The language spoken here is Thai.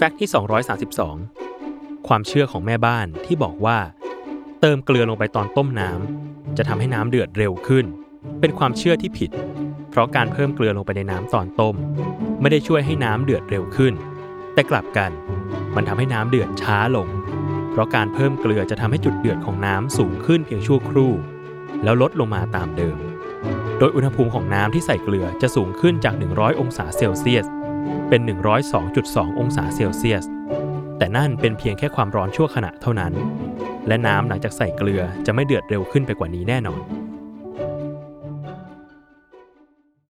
แฟกต์ที่ 232 ความเชื่อของแม่บ้านที่บอกว่า เติมเกลือลงไปตอนต้มน้ำจะทำให้น้ำเดือดเร็วขึ้น เป็นความเชื่อที่ผิด เพราะการเพิ่มเกลือลงไปในน้ำตอนต้ม ไม่ได้ช่วยให้น้ำเดือดเร็วขึ้น แต่กลับกัน มันทำให้น้ำเดือดช้าลง เพราะการเพิ่มเกลือจะทำให้จุดเดือดของน้ำสูงขึ้นเพียงชั่วครู่ แล้วลดลงมาตามเดิม โดยอุณหภูมิของน้ำที่ใส่เกลือจะสูงขึ้นจาก 100 องศาเซลเซียส เป็น 102.2 องศาเซลเซียส แต่นั่นเป็นเพียงแค่ความร้อนชั่วขณะเท่านั้น และน้ำหลังจากใส่เกลือจะไม่เดือดเร็วขึ้นไปกว่านี้แน่นอน